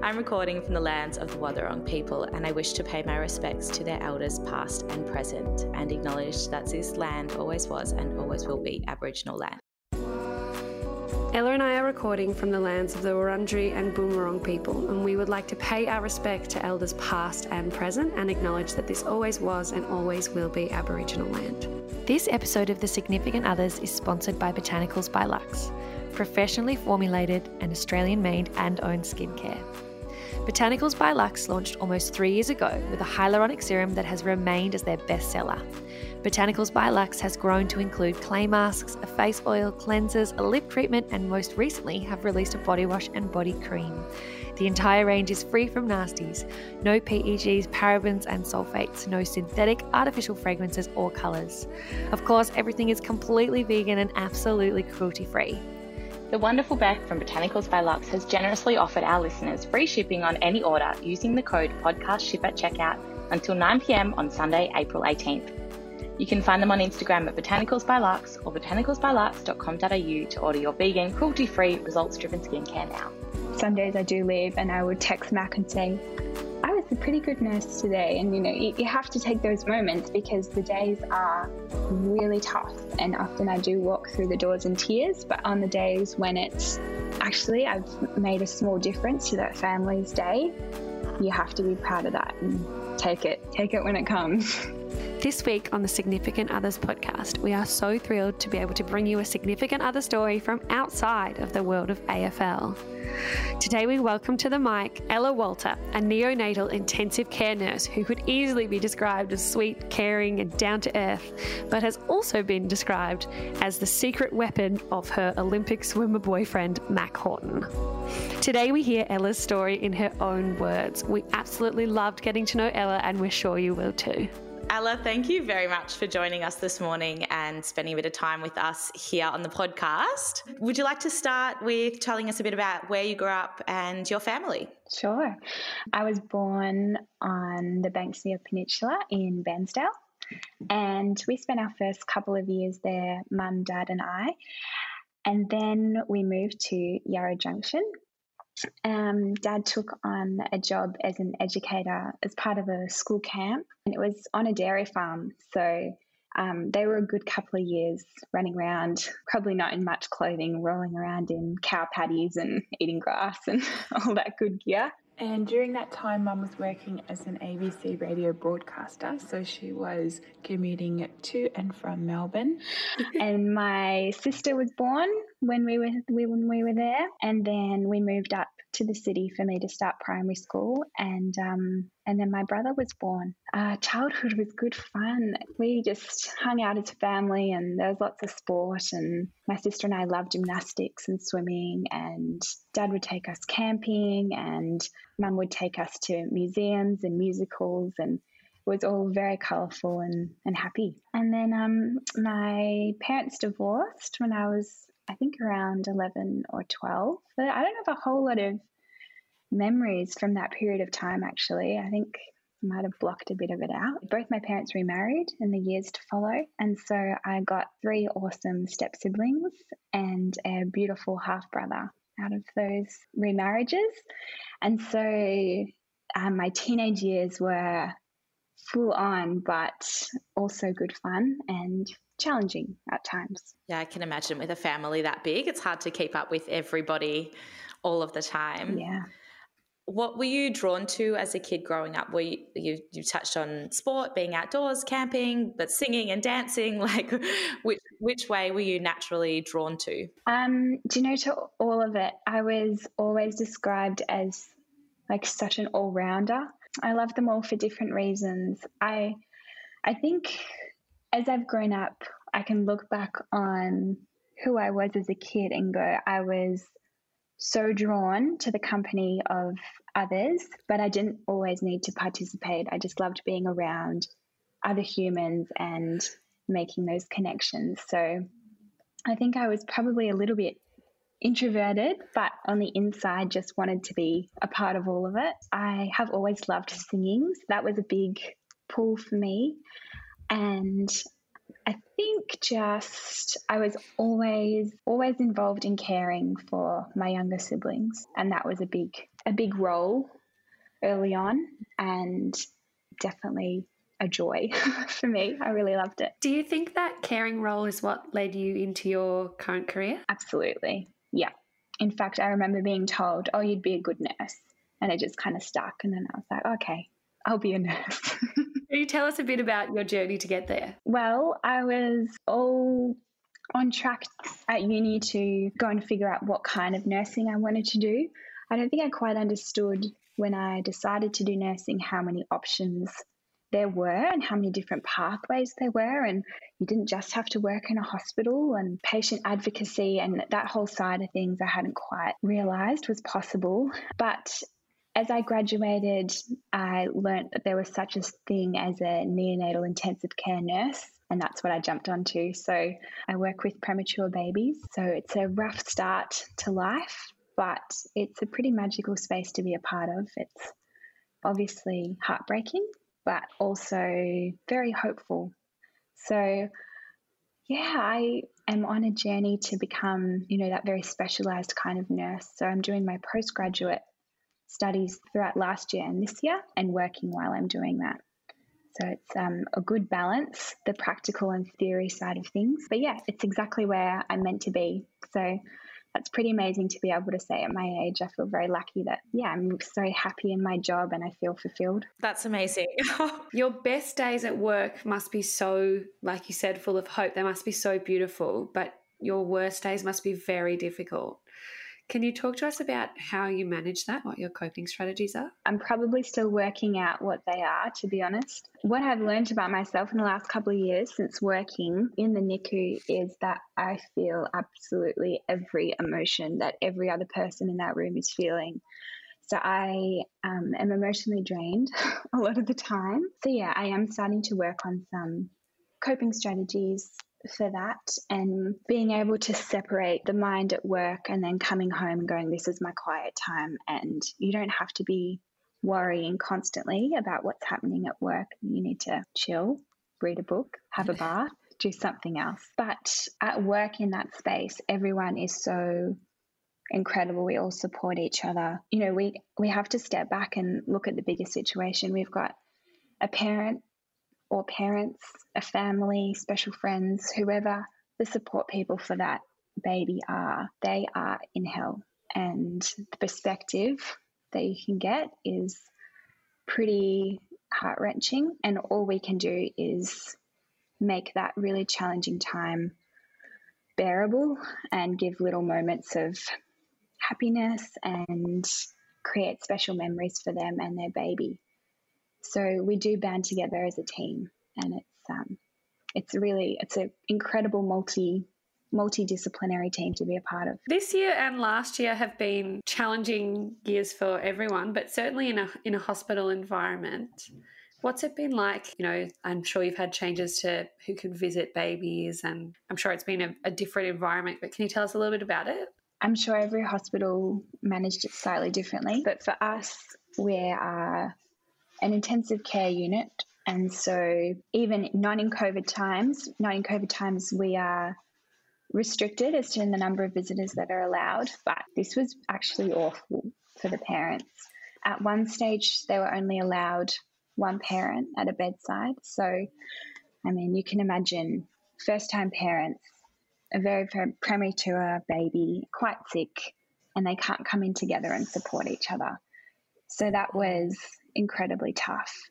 I'm recording from the lands of the Wadawurrung people, and I wish to pay my respects to their elders, past and present, and acknowledge that this land always was and always will be Aboriginal land. Ella and I are recording from the lands of the Wurundjeri and Boon Wurrung people, and we would like to pay our respect to elders past and present and acknowledge that this always was and always will be Aboriginal land. This episode of The Significant Others is sponsored by Botanicals by Lux, professionally formulated and Australian made and owned skincare. Botanicals by Lux launched almost three years ago with a hyaluronic serum that has remained as their bestseller. Botanicals by Lux has grown to include clay masks, a face oil, cleansers, a lip treatment, and most recently have released a body wash and body cream. The entire range is free from nasties, no PEGs, parabens, and sulfates, no synthetic, artificial fragrances or colours. Of course, everything is completely vegan and absolutely cruelty free. The wonderful Beck from Botanicals by Lux has generously offered our listeners free shipping on any order using the code PODCASTSHIP at checkout until 9pm on Sunday, April 18th. You can find them on Instagram at Botanicals by Lux or botanicalsbylux.com.au to order your vegan, cruelty free, results driven skincare now. Some days I do leave and I would text Mack and say, a pretty good nurse today. And you know, you, you have to take those moments because the days are really tough. And often I do walk through the doors in tears, but on the days when it's actually I've made a small difference to that family's day, you have to be proud of that and take it. Take it when it comes. This week on the Significant Others podcast, we are so thrilled to be able to bring you a significant other story from outside of the world of AFL. Today, we welcome to the mic Ella Walter, a neonatal intensive care nurse who could easily be described as sweet, caring, and down to earth, but has also been described as the secret weapon of her Olympic swimmer boyfriend, Mack Horton. Today, we hear Ella's story in her own words. We absolutely loved getting to know Ella, and we're sure you will too. Ella, thank you very much for joining us this morning and spending a bit of time with us here on the podcast. Would you like to start with telling us a bit about where you grew up and your family? Sure. I was born on the Banksia Peninsula in Bairnsdale, and we spent our first couple of years there, mum, dad, and I. And then we moved to Yarra Junction, um, Dad took on a job as an educator as part of a school camp, and it was on a dairy farm. So um, they were a good couple of years running around, probably not in much clothing, rolling around in cow paddies and eating grass and all that good gear. And during that time, Mum was working as an ABC radio broadcaster, so she was commuting to and from Melbourne. and my sister was born when we were when we were there, and then we moved up to the city for me to start primary school, and um, and then my brother was born. Uh, childhood was good fun. We just hung out as a family, and there was lots of sport. And my sister and I loved gymnastics and swimming. And Dad would take us camping, and Mum would take us to museums and musicals, and it was all very colourful and, and happy. And then um, my parents divorced when I was I think around 11 or 12. But I don't have a whole lot of memories from that period of time, actually. I think I might have blocked a bit of it out. Both my parents remarried in the years to follow. And so I got three awesome step siblings and a beautiful half brother out of those remarriages. And so um, my teenage years were full on, but also good fun and challenging at times. Yeah, I can imagine with a family that big, it's hard to keep up with everybody all of the time. Yeah. What were you drawn to as a kid growing up? Were you, you, you touched on sport, being outdoors, camping, but singing and dancing? Like, which which way were you naturally drawn to? Um, do you know to all of it? I was always described as like such an all rounder. I love them all for different reasons. I I think as I've grown up, I can look back on who I was as a kid and go, I was so drawn to the company of others, but I didn't always need to participate. I just loved being around other humans and making those connections. So I think I was probably a little bit introverted, but on the inside, just wanted to be a part of all of it. I have always loved singing. So that was a big pull for me. And I think just I was always always involved in caring for my younger siblings and that was a big a big role early on and definitely a joy for me. I really loved it. Do you think that caring role is what led you into your current career? Absolutely. Yeah. In fact, I remember being told, oh, you'd be a good nurse. And it just kind of stuck. And then I was like, okay, I'll be a nurse. Can you tell us a bit about your journey to get there? Well, I was all on track at uni to go and figure out what kind of nursing I wanted to do. I don't think I quite understood when I decided to do nursing how many options there were and how many different pathways there were. And you didn't just have to work in a hospital and patient advocacy and that whole side of things I hadn't quite realized was possible. But as I graduated, I learned that there was such a thing as a neonatal intensive care nurse. And that's what I jumped onto. So I work with premature babies. So it's a rough start to life, but it's a pretty magical space to be a part of. It's obviously heartbreaking but also very hopeful. So, yeah, I am on a journey to become, you know, that very specialized kind of nurse. So, I'm doing my postgraduate studies throughout last year and this year and working while I'm doing that. So it's um, a good balance, the practical and theory side of things. But yeah, it's exactly where I'm meant to be. So that's pretty amazing to be able to say at my age. I feel very lucky that, yeah, I'm so happy in my job and I feel fulfilled. That's amazing. Your best days at work must be so, like you said, full of hope. They must be so beautiful, but your worst days must be very difficult. Can you talk to us about how you manage that, what your coping strategies are? I'm probably still working out what they are, to be honest. What I've learned about myself in the last couple of years since working in the NICU is that I feel absolutely every emotion that every other person in that room is feeling. So I um, am emotionally drained a lot of the time. So yeah, I am starting to work on some coping strategies for that and being able to separate the mind at work and then coming home and going, This is my quiet time. And you don't have to be worrying constantly about what's happening at work. You need to chill, read a book, have a bath, do something else. But at work in that space, everyone is so incredible. We all support each other. You know, we we have to step back and look at the bigger situation. We've got a parent or parents, a family, special friends, whoever the support people for that baby are, they are in hell. And the perspective that you can get is pretty heart wrenching. And all we can do is make that really challenging time bearable and give little moments of happiness and create special memories for them and their baby. So we do band together as a team, and it's um, it's really it's an incredible multi multidisciplinary team to be a part of. This year and last year have been challenging years for everyone, but certainly in a in a hospital environment. What's it been like? You know, I'm sure you've had changes to who can visit babies, and I'm sure it's been a, a different environment. But can you tell us a little bit about it? I'm sure every hospital managed it slightly differently, but for us, we are an intensive care unit. And so, even not in COVID times, not in COVID times, we are restricted as to the number of visitors that are allowed. But this was actually awful for the parents. At one stage, they were only allowed one parent at a bedside. So, I mean, you can imagine first time parents, a very, very premature baby, quite sick, and they can't come in together and support each other. So that was incredibly tough.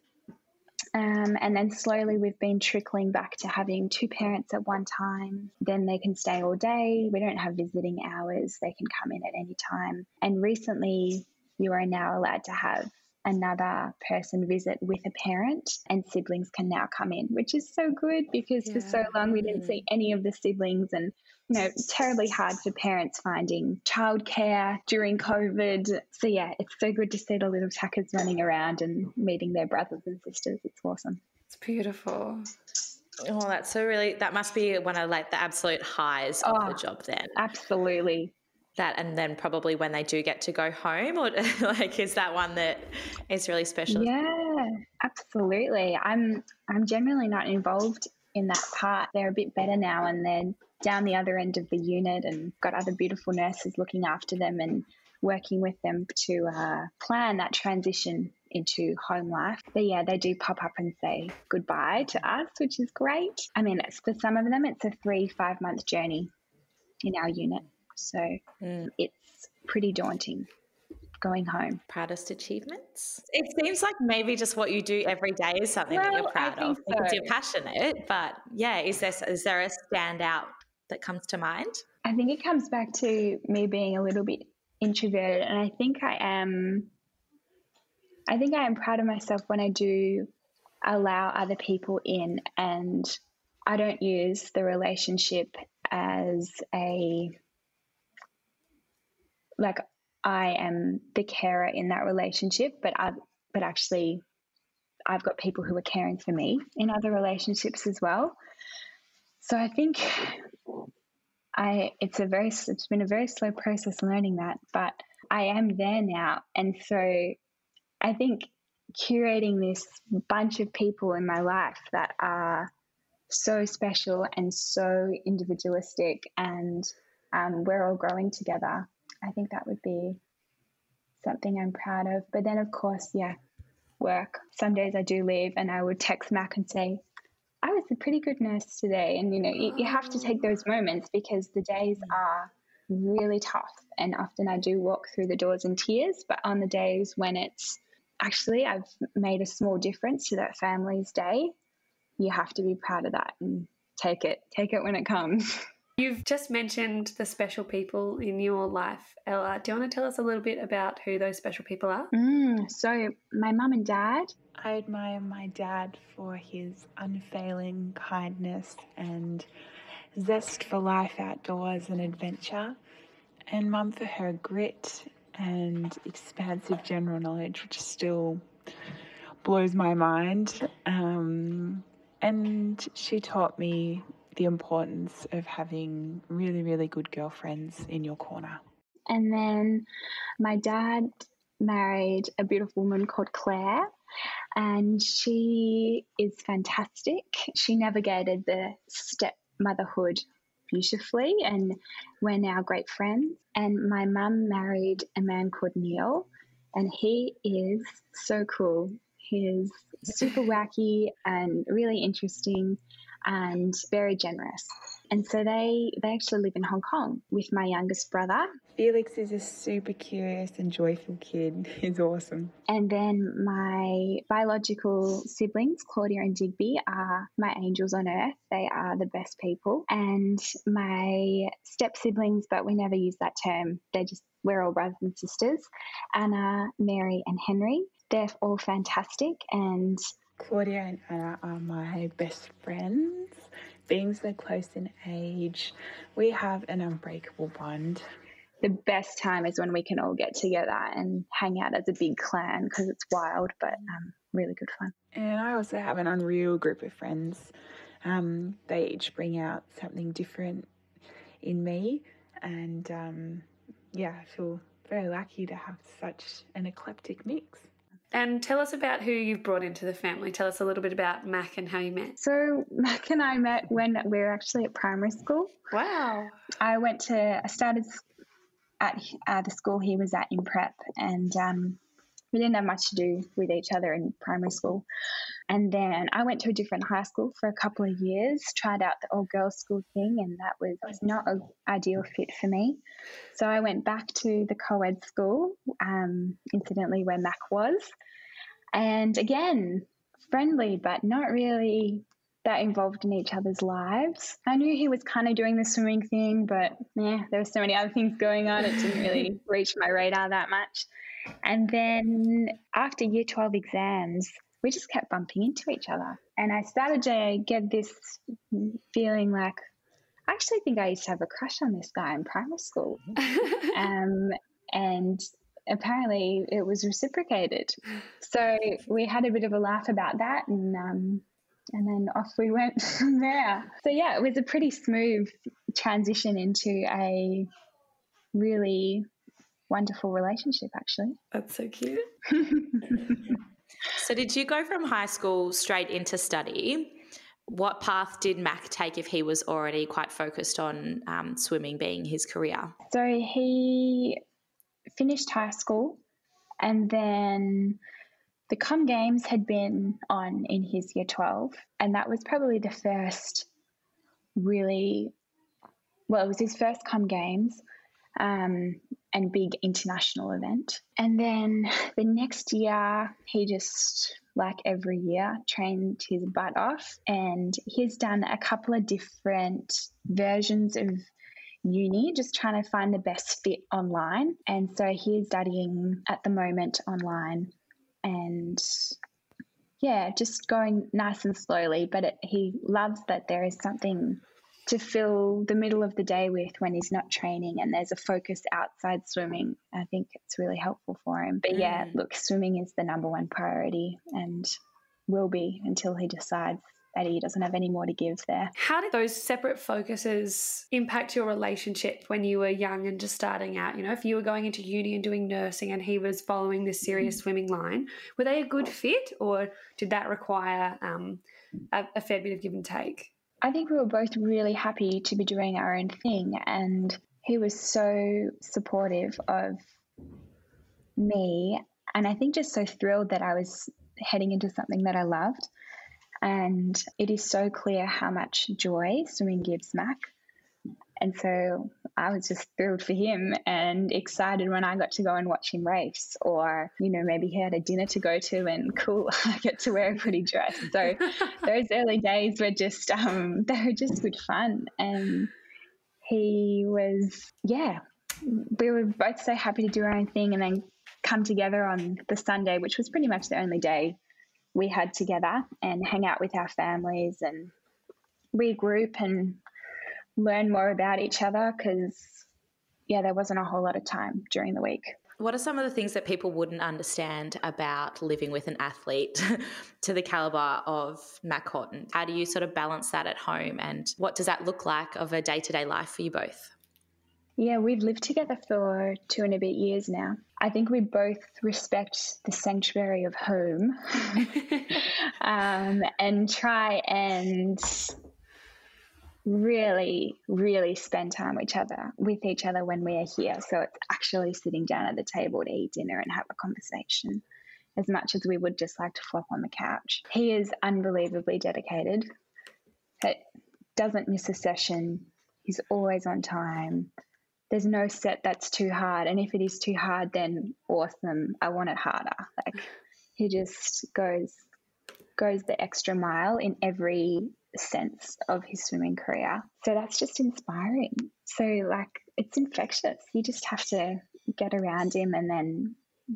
Um, and then slowly we've been trickling back to having two parents at one time. Then they can stay all day. We don't have visiting hours. They can come in at any time. And recently, you are now allowed to have another person visit with a parent and siblings can now come in, which is so good because yeah. for so long we didn't see any of the siblings and you know, terribly hard for parents finding childcare during COVID. So yeah, it's so good to see the little tuckers running around and meeting their brothers and sisters. It's awesome. It's beautiful. Oh, that's so really that must be one of like the absolute highs of oh, the job then. Absolutely that and then probably when they do get to go home or like is that one that is really special yeah absolutely i'm i'm generally not involved in that part they're a bit better now and they're down the other end of the unit and got other beautiful nurses looking after them and working with them to uh, plan that transition into home life. But yeah, they do pop up and say goodbye to us, which is great. I mean, for some of them, it's a three, five month journey in our unit. So mm. it's pretty daunting going home. Proudest achievements? It seems like maybe just what you do every day is something well, that you're proud of so. because you're passionate. But yeah, is there is there a standout that comes to mind? I think it comes back to me being a little bit introverted, and I think I am. I think I am proud of myself when I do allow other people in, and I don't use the relationship as a like I am the carer in that relationship, but I but actually I've got people who are caring for me in other relationships as well. So I think I it's a very it's been a very slow process learning that, but I am there now, and so I think curating this bunch of people in my life that are so special and so individualistic, and um, we're all growing together. I think that would be something I'm proud of. But then, of course, yeah, work. Some days I do leave and I would text Mack and say, I was a pretty good nurse today. And, you know, you, you have to take those moments because the days mm. are really tough. And often I do walk through the doors in tears. But on the days when it's actually I've made a small difference to that family's day, you have to be proud of that and take it, take it when it comes. You've just mentioned the special people in your life, Ella. Do you want to tell us a little bit about who those special people are? Mm, so, my mum and dad. I admire my dad for his unfailing kindness and zest for life outdoors and adventure, and mum for her grit and expansive general knowledge, which still blows my mind. Um, and she taught me the importance of having really, really good girlfriends in your corner. And then my dad married a beautiful woman called Claire, and she is fantastic. She navigated the stepmotherhood beautifully, and we're now great friends. And my mum married a man called Neil, and he is so cool. He is super wacky and really interesting and very generous. And so they they actually live in Hong Kong with my youngest brother. Felix is a super curious and joyful kid. He's awesome. And then my biological siblings, Claudia and Digby, are my angels on earth. They are the best people. And my step siblings, but we never use that term. They're just we're all brothers and sisters. Anna, Mary, and Henry. They're all fantastic and Claudia and Anna are my best friends. Being so close in age, we have an unbreakable bond. The best time is when we can all get together and hang out as a big clan because it's wild, but um, really good fun. And I also have an unreal group of friends. Um, they each bring out something different in me, and um, yeah, I feel very lucky to have such an eclectic mix. And tell us about who you've brought into the family. Tell us a little bit about Mack and how you met. So, Mack and I met when we were actually at primary school. Wow. I went to, I started at uh, the school he was at in prep, and um, we didn't have much to do with each other in primary school. And then I went to a different high school for a couple of years, tried out the all girls school thing, and that was, not an ideal fit for me. So I went back to the co ed school, um, incidentally, where Mack was. And again, friendly, but not really that involved in each other's lives. I knew he was kind of doing the swimming thing, but yeah, there were so many other things going on. It didn't really reach my radar that much. And then after year 12 exams, we just kept bumping into each other. And I started to get this feeling like, I actually think I used to have a crush on this guy in primary school. um, and apparently it was reciprocated. So we had a bit of a laugh about that and um, and then off we went from there. So yeah, it was a pretty smooth transition into a really wonderful relationship actually. That's so cute. so did you go from high school straight into study? What path did Mack take if he was already quite focused on um, swimming being his career? So he finished high school, and then the Com Games had been on in his year 12, and that was probably the first really, well, it was his first Com Games um, and big international event. And then the next year, he just, like every year, trained his butt off, and he's done a couple of different versions of uni, just trying to find the best fit online. And so he's studying at the moment online and yeah, just going nice and slowly. But it, he loves that there is something to fill the middle of the day with when he's not training and there's a focus outside swimming. I think it's really helpful for him. But yeah, mm. look, swimming is the number one priority and will be until he decides that he doesn't have any more to give there. How did those separate focuses impact your relationship when you were young and just starting out? You know, if you were going into uni and doing nursing and he was following this serious mm-hmm. swimming line, were they a good fit or did that require um, a, a fair bit of give and take? I think we were both really happy to be doing our own thing, and he was so supportive of me. And I think just so thrilled that I was heading into something that I loved. And it is so clear how much joy swimming gives Mack. And so I was just thrilled for him and excited when I got to go and watch him race, or, you know, maybe he had a dinner to go to and cool, I get to wear a pretty dress. So those early days were just, um, they were just good fun. And he was, yeah, we were both so happy to do our own thing and then come together on the Sunday, which was pretty much the only day we had together and hang out with our families and regroup and learn more about each other because, yeah, there wasn't a whole lot of time during the week. What are some of the things that people wouldn't understand about living with an athlete to the caliber of Mack Horton? How do you sort of balance that at home and what does that look like of a day to day life for you both? Yeah, we've lived together for two and a bit years now. I think we both respect the sanctuary of home um, and try and really, really spend time with each other with each other when we are here. So it's actually sitting down at the table to eat dinner and have a conversation as much as we would just like to flop on the couch. He is unbelievably dedicated. It doesn't miss a session. He's always on time there's no set that's too hard. And if it is too hard, then awesome. I want it harder. Like he just goes goes the extra mile in every sense of his swimming career. So that's just inspiring. So like it's infectious. You just have to get around him and then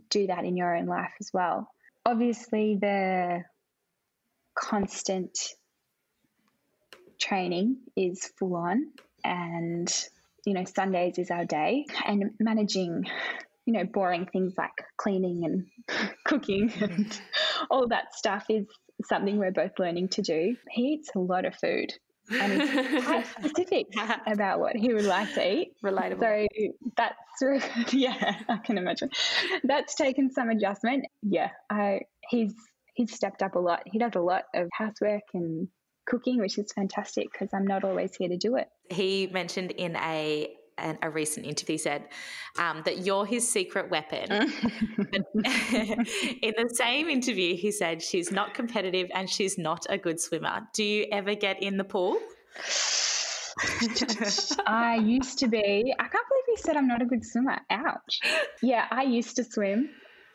do that in your own life as well. Obviously the constant training is full on and you know, Sundays is our day and managing, you know, boring things like cleaning and cooking and all that stuff is something we're both learning to do. He eats a lot of food and he's quite specific about what he would like to eat. Relatable. So that's yeah, I can imagine. That's taken some adjustment. Yeah, I he's he's stepped up a lot. He does a lot of housework and cooking, which is fantastic because I'm not always here to do it. He mentioned in a an, a recent interview said um, that you're his secret weapon. in the same interview, he said she's not competitive and she's not a good swimmer. Do you ever get in the pool? I used to be. I can't believe he said I'm not a good swimmer. Ouch. Yeah, I used to swim,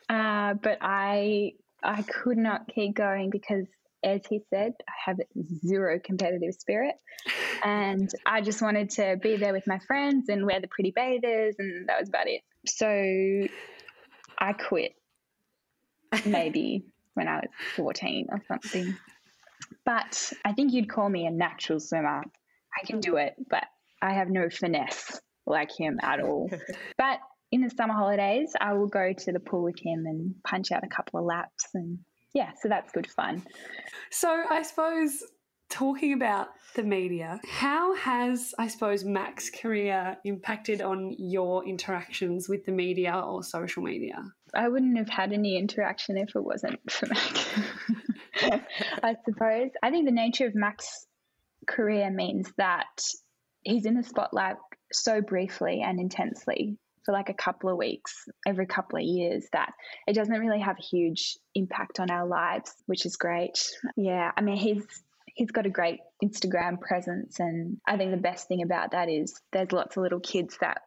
uh, but I I could not keep going because as he said, I have zero competitive spirit. And I just wanted to be there with my friends and wear the pretty bathers, and that was about it. So I quit maybe when I was 14 or something. But I think you'd call me a natural swimmer. I can do it, but I have no finesse like him at all. but in the summer holidays, I will go to the pool with him and punch out a couple of laps and yeah, so that's good fun. So I suppose talking about the media, how has, I suppose, Mack's career impacted on your interactions with the media or social media? I wouldn't have had any interaction if it wasn't for Mack. I suppose. I think the nature of Mack's career means that he's in the spotlight so briefly and intensely for like a couple of weeks every couple of years that it doesn't really have a huge impact on our lives, which is great. Yeah, I mean, he's he's got a great Instagram presence, and I think the best thing about that is there's lots of little kids that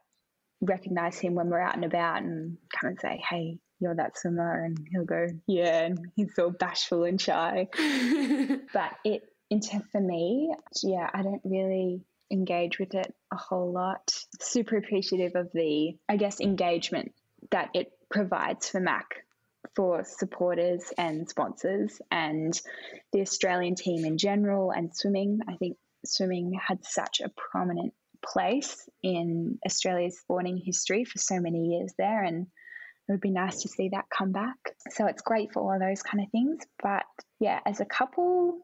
recognize him when we're out and about and come and say, "Hey, you're that swimmer," and he'll go, "Yeah," and he's so bashful and shy. but it, in for me, yeah, I don't really engage with it a whole lot. Super appreciative of the, I guess, engagement that it provides for Mack for supporters and sponsors and the Australian team in general and swimming. I think swimming had such a prominent place in Australia's sporting history for so many years there and it would be nice to see that come back. So it's great for all those kind of things. But yeah, as a couple,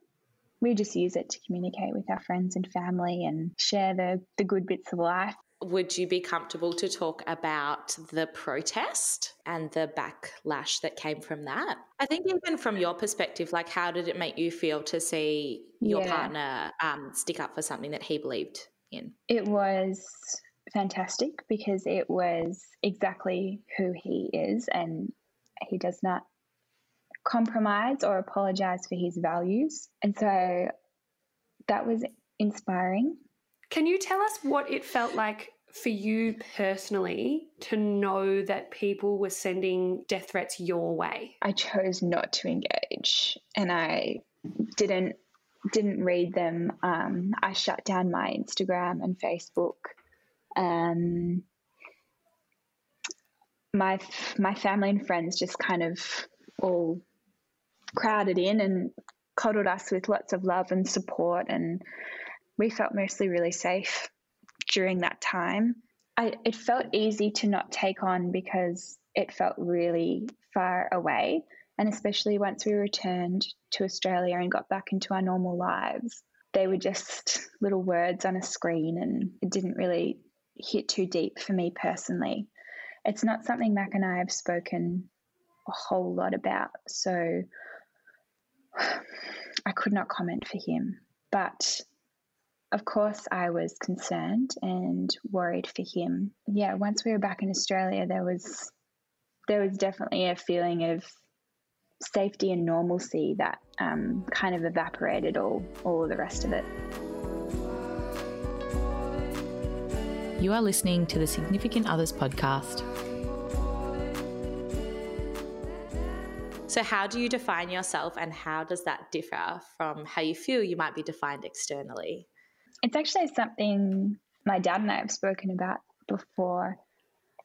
we just use it to communicate with our friends and family and share the, the good bits of life. Would you be comfortable to talk about the protest and the backlash that came from that? I think, even from your perspective, like how did it make you feel to see your yeah. partner um, stick up for something that he believed in? It was fantastic because it was exactly who he is and he does not compromise or apologize for his values. And so that was inspiring. Can you tell us what it felt like for you personally to know that people were sending death threats your way? I chose not to engage and I didn't didn't read them. Um, I shut down my Instagram and Facebook. Um, my my family and friends just kind of all crowded in and coddled us with lots of love and support. And we felt mostly really safe during that time. I, it felt easy to not take on because it felt really far away. And especially once we returned to Australia and got back into our normal lives, they were just little words on a screen and it didn't really hit too deep for me personally. It's not something Mack and I have spoken a whole lot about. So I could not comment for him. But of course, I was concerned and worried for him. Yeah, once we were back in Australia, there was there was definitely a feeling of safety and normalcy that um, kind of evaporated all all the rest of it. You are listening to the Significant Others podcast. So, how do you define yourself, and how does that differ from how you feel you might be defined externally? It's actually something my dad and I have spoken about before.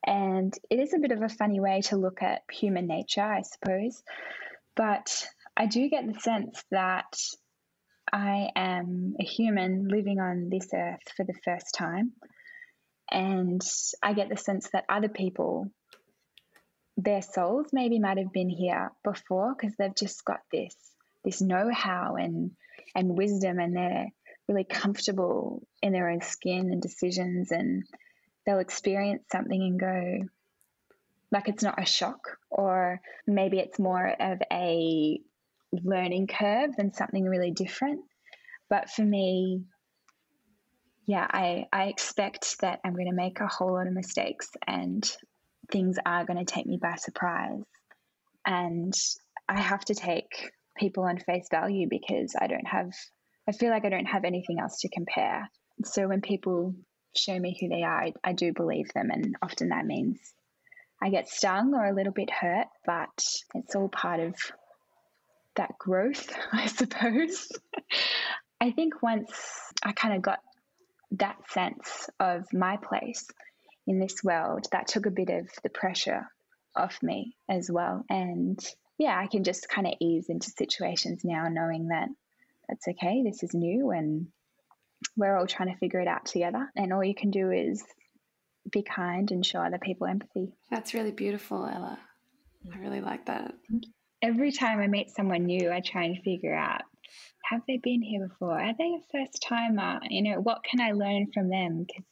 And it is a bit of a funny way to look at human nature, I suppose. But I do get the sense that I am a human living on this earth for the first time. And I get the sense that other people their souls maybe might have been here before because they've just got this this know-how and and wisdom and they're really comfortable in their own skin and decisions and they'll experience something and go like it's not a shock or maybe it's more of a learning curve than something really different. But for me yeah i i expect that i'm going to make a whole lot of mistakes and things are going to take me by surprise. And I have to take people on face value because I don't have, I feel like I don't have anything else to compare. So when people show me who they are, I, I do believe them. And often that means I get stung or a little bit hurt, but it's all part of that growth, I suppose. I think once I kind of got that sense of my place, in this world, that took a bit of the pressure off me as well. And yeah, I can just kind of ease into situations now knowing that that's okay, this is new and we're all trying to figure it out together. And all you can do is be kind and show other people empathy. That's really beautiful, Ella. I really like that. Every time I meet someone new, I try and figure out have they been here before? Are they a first timer? You know, what can I learn from them? Because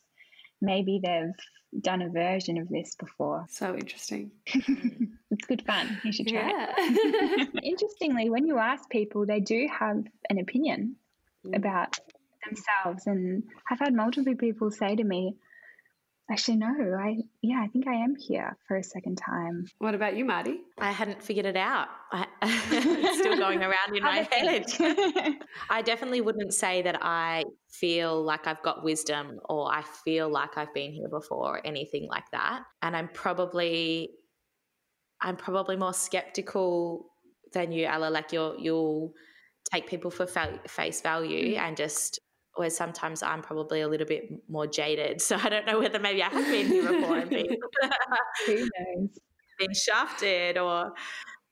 maybe they've done a version of this before. So interesting. it's good fun. You should try yeah. it. Interestingly, when you ask people, they do have an opinion mm. about themselves. And I've had multiple people say to me, Actually, no. I yeah, I think I am here for a second time. What about you, Marty? I hadn't figured it out. I, it's still going around in my head. I definitely wouldn't say that I feel like I've got wisdom or I feel like I've been here before or anything like that. And I'm probably I'm probably more skeptical than you, Ella. Like you'll you'll take people for fa- face value mm. and just where sometimes I'm probably a little bit more jaded. So I don't know whether maybe I have been here before and been, been shafted or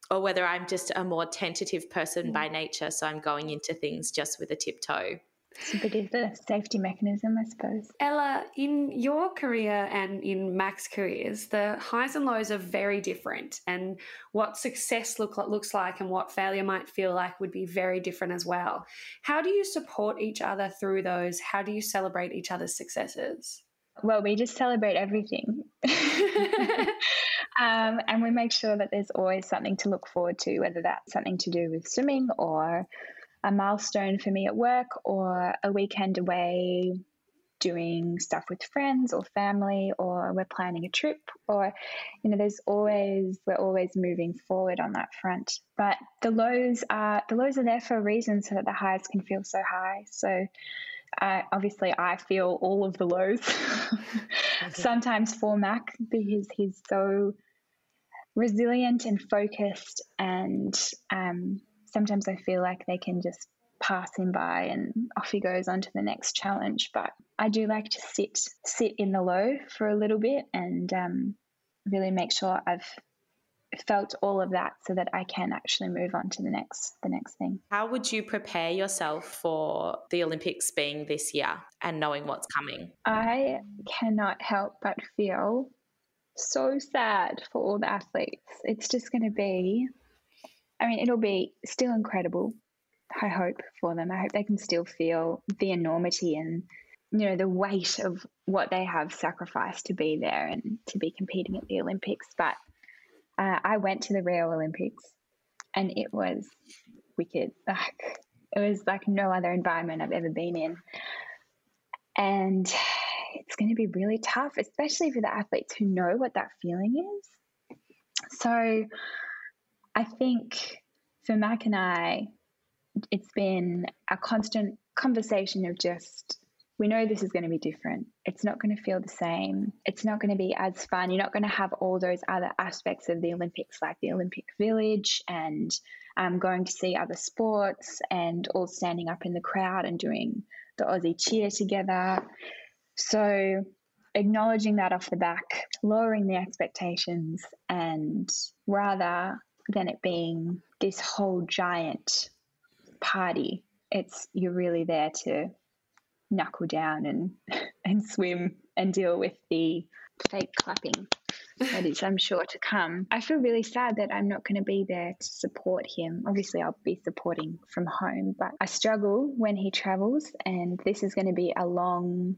or whether I'm just a more tentative person mm. by nature. So I'm going into things just with a tiptoe. It's a bit of the safety mechanism, I suppose. Ella, in your career and in Mack's careers, the highs and lows are very different, and what success look looks like and what failure might feel like would be very different as well. How do you support each other through those? How do you celebrate each other's successes? Well, we just celebrate everything. um, and we make sure that there's always something to look forward to, whether that's something to do with swimming or a milestone for me at work or a weekend away doing stuff with friends or family or we're planning a trip or you know there's always we're always moving forward on that front. But the lows are the lows are there for a reason so that the highs can feel so high. So uh, obviously I feel all of the lows sometimes for Mack because he's so resilient and focused and um, sometimes I feel like they can just pass him by and off he goes on to the next challenge. But I do like to sit sit in the low for a little bit and um, really make sure I've felt all of that so that I can actually move on to the next the next thing. How would you prepare yourself for the Olympics being this year and knowing what's coming? I cannot help but feel so sad for all the athletes. It's just going to be I mean, it'll be still incredible. I hope for them. I hope they can still feel the enormity and you know the weight of what they have sacrificed to be there and to be competing at the Olympics. But uh, I went to the Rio Olympics, and it was wicked. Like it was like no other environment I've ever been in, and it's going to be really tough, especially for the athletes who know what that feeling is. So I think for Mack and I, it's been a constant conversation of just we know this is going to be different. It's not going to feel the same. It's not going to be as fun. You're not going to have all those other aspects of the Olympics, like the Olympic Village and um, going to see other sports and all standing up in the crowd and doing the Aussie cheer together. So, acknowledging that off the back, lowering the expectations, and rather than it being this whole giant party. It's you're really there to knuckle down and and swim and deal with the fake clapping that is I'm sure to come. I feel really sad that I'm not going to be there to support him. Obviously I'll be supporting from home, but I struggle when he travels and this is going to be a long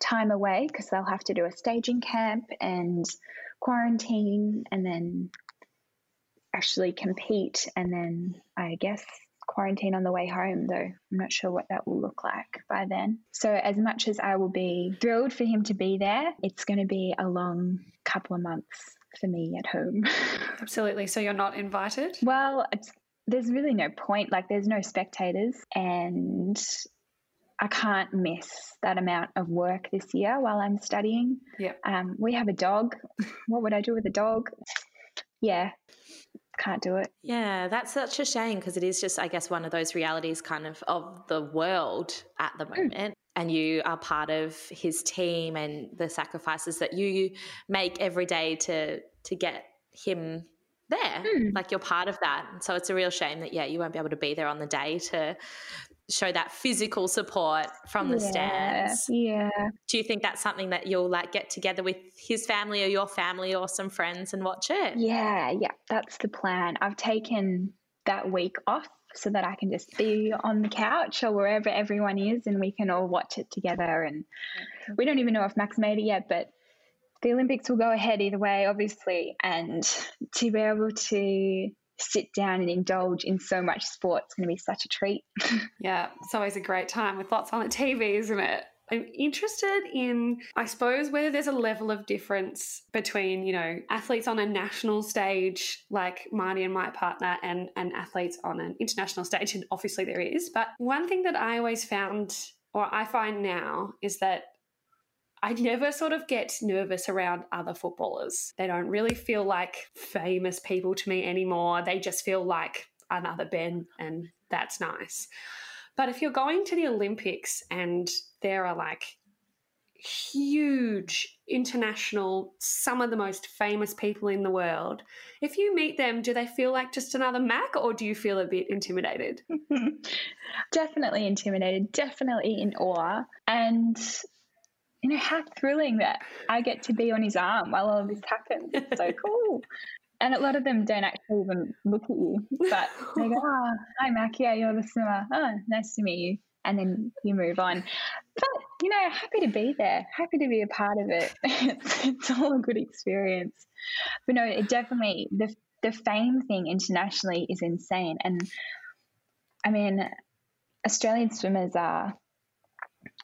time away because they'll have to do a staging camp and quarantine and then actually compete and then I guess quarantine on the way home, though I'm not sure what that will look like by then. So, as much as I will be thrilled for him to be there, it's going to be a long couple of months for me at home. Absolutely. So, you're not invited? Well, there's really no point. Like, there's no spectators, and I can't miss that amount of work this year while I'm studying. Yeah. Um, we have a dog. What would I do with a dog? Yeah, can't do it. Yeah, that's such a shame because it is just, I guess, one of those realities kind of of the world at the hmm. moment. Mm. And you are part of his team and the sacrifices that you make every day to to get him there. Mm. Like you're part of that. So it's a real shame that yeah, you won't be able to be there on the day to show that physical support from the yeah, stands. Yeah. Do you think that's something that you'll like get together with his family or your family or some friends and watch it? Yeah, yeah, that's the plan. I've taken that week off so that I can just be on the couch or wherever everyone is and we can all watch it together. And we don't even know if Mack's made it yet, but the Olympics will go ahead either way, obviously. And to be able to sit down and indulge in so much sport. It's going to be such a treat. yeah, it's always a great time with lots on the TV, isn't it? I'm interested in, I suppose, whether there's a level of difference between, you know, athletes on a national stage like Marty and my partner and, and athletes on an international stage. And obviously there is. But one thing that I always found, or I find now, is that I never sort of get nervous around other footballers. They don't really feel like famous people to me anymore. They just feel like another Ben, and that's nice. But if you're going to the Olympics and there are like huge international, some of the most famous people in the world, if you meet them, do they feel like just another Mack or do you feel a bit intimidated? definitely intimidated, definitely in awe. And you know, how thrilling that I get to be on his arm while all this happens. It's so cool. And a lot of them don't actually even look at you, but they go, oh, hi, Mack. Yeah, you're the swimmer. Oh, nice to meet you. And then you move on. But, you know, happy to be there, happy to be a part of it. It's, it's all a good experience. But no, it definitely, the, the fame thing internationally is insane. And I mean, Australian swimmers are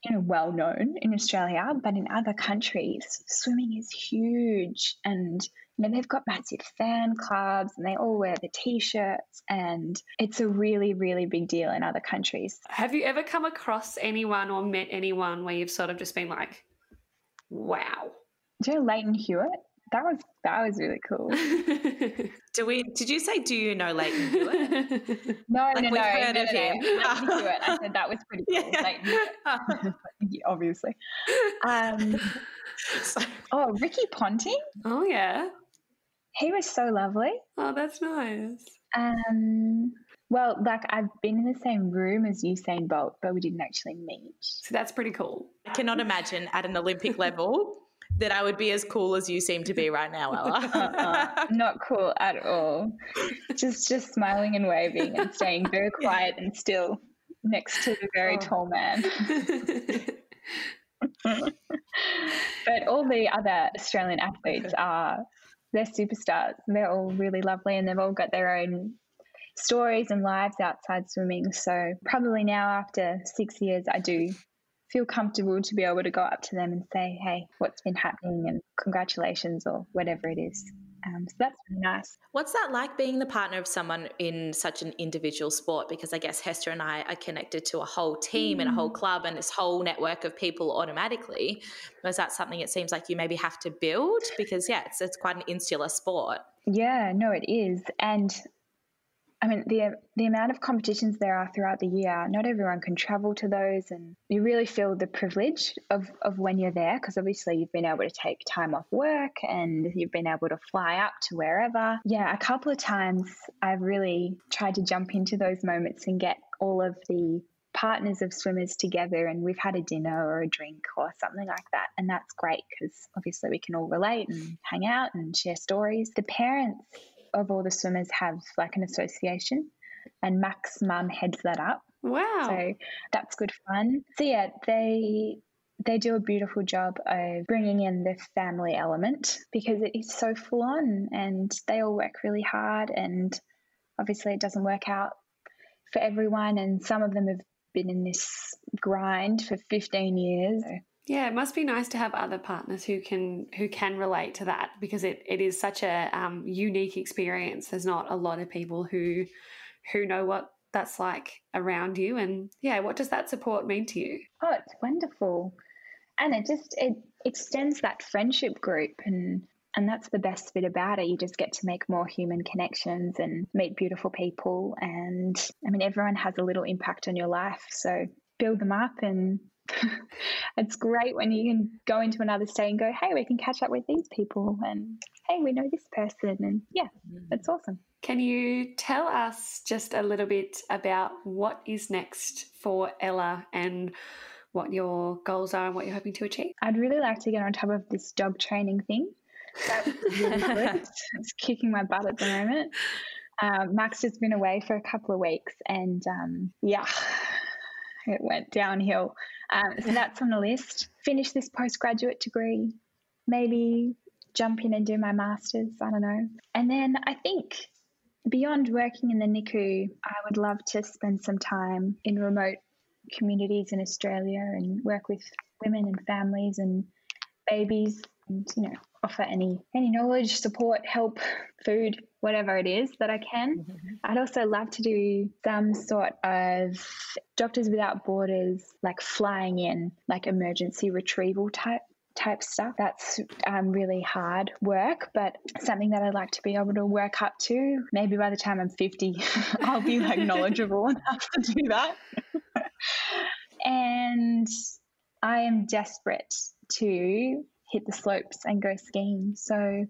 you know well known in Australia, but in other countries, swimming is huge, and you know they've got massive fan clubs, and they all wear the t-shirts, and it's a really really big deal in other countries. Have you ever come across anyone or met anyone where you've sort of just been like, "Wow"? Do you know Lleyton Hewitt? That was that was really cool. do we? Did you say? Do you know Lleyton Hewitt? no, like no, no, heard no, of no, him. No. I said that was pretty cool. Yeah. obviously. Um, so. Oh, Ricky Ponting. Oh yeah. He was so lovely. Oh, that's nice. Um, well, like I've been in the same room as Usain Bolt, but we didn't actually meet. So that's pretty cool. I cannot imagine at an Olympic level that I would be as cool as you seem to be right now, Ella. uh-uh, not cool at all. Just just smiling and waving and staying very quiet and still next to the very oh. tall man. but all the other Australian athletes are they're superstars. They're all really lovely and they've all got their own stories and lives outside swimming. So probably now after six years I do feel comfortable to be able to go up to them and say, hey, what's been happening and congratulations or whatever it is. Um, so that's really nice. What's that like being the partner of someone in such an individual sport? Because I guess Hester and I are connected to a whole team mm. and a whole mm. club and this whole network of people automatically. Was that something it seems like you maybe have to build? Because, yeah, it's, it's quite an insular sport. Yeah, no, it is. And I mean, the the amount of competitions there are throughout the year, not everyone can travel to those, and you really feel the privilege of, of when you're there because obviously you've been able to take time off work and you've been able to fly up to wherever. Yeah, a couple of times I've really tried to jump into those moments and get all of the partners of swimmers together and we've had a dinner or a drink or something like that. And that's great because obviously we can all relate and hang out and share stories. The parents of all the swimmers have like an association, and Mack's mum heads that up. Wow! So that's good fun. So yeah, they they do a beautiful job of bringing in the family element because it is so full on, and they all work really hard, and obviously it doesn't work out for everyone, and some of them have been in this grind for 15 years. Yeah, it must be nice to have other partners who can who can relate to that because it, it is such a um, unique experience. There's not a lot of people who who know what that's like around you, and yeah, what does that support mean to you? Oh, it's wonderful, and it just it extends that friendship group, and and that's the best bit about it. You just get to make more human connections and meet beautiful people, and I mean, everyone has a little impact on your life, so build them up and it's great when you can go into another state and go, hey, we can catch up with these people and hey, we know this person. And yeah, it's awesome. Can you tell us just a little bit about what is next for Ella and what your goals are and what you're hoping to achieve? I'd really like to get on top of this dog training thing. That's really good. it's kicking my butt at the moment. Um, Max has been away for a couple of weeks and um, yeah, it went downhill. Um, so that's on the list. Finish this postgraduate degree, maybe jump in and do my master's. I don't know. And then I think beyond working in the NICU, I would love to spend some time in remote communities in Australia and work with women and families and babies and, you know, offer any any knowledge, support, help, food, whatever it is that I can. Mm-hmm. I'd also love to do some sort of Doctors Without Borders, like flying in, like emergency retrieval type type stuff. That's um, really hard work, but something that I'd like to be able to work up to. Maybe by the time I'm 50, I'll be like knowledgeable enough to do that. and I am desperate to hit the slopes and go skiing. So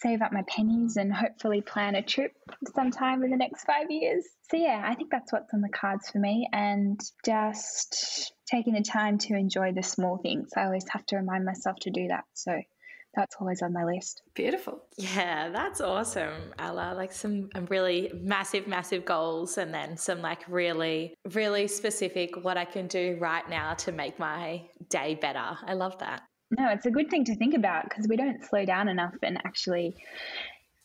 save up my pennies and hopefully plan a trip sometime in the next five years. So, yeah, I think that's what's on the cards for me and just taking the time to enjoy the small things. I always have to remind myself to do that. So, that's always on my list. Beautiful. Yeah, that's awesome, Ella. Like some um, really massive, massive goals and then some like really, really specific what I can do right now to make my day better. I love that. No, it's a good thing to think about because we don't slow down enough and actually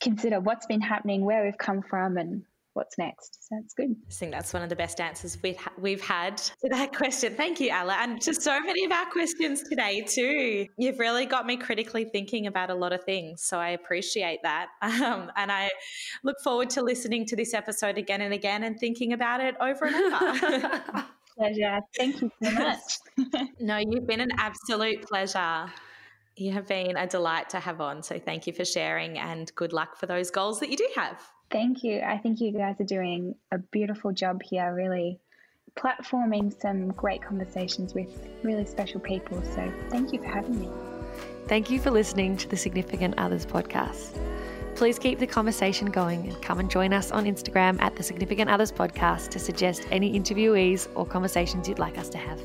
consider what's been happening, where we've come from, and what's next. So it's good. I think that's one of the best answers we've, ha- we've had to that question. Thank you, Ella. And to so many of our questions today, too. You've really got me critically thinking about a lot of things. So I appreciate that. Um, and I look forward to listening to this episode again and again and thinking about it over and over. pleasure. Thank you so much. no, you've been an absolute pleasure. You have been a delight to have on. So thank you for sharing and good luck for those goals that you do have. Thank you. I think you guys are doing a beautiful job here, really platforming some great conversations with really special people. So thank you for having me. Thank you for listening to the Significant Others podcast. Please keep the conversation going and come and join us on Instagram at the Significant Others Podcast to suggest any interviewees or conversations you'd like us to have.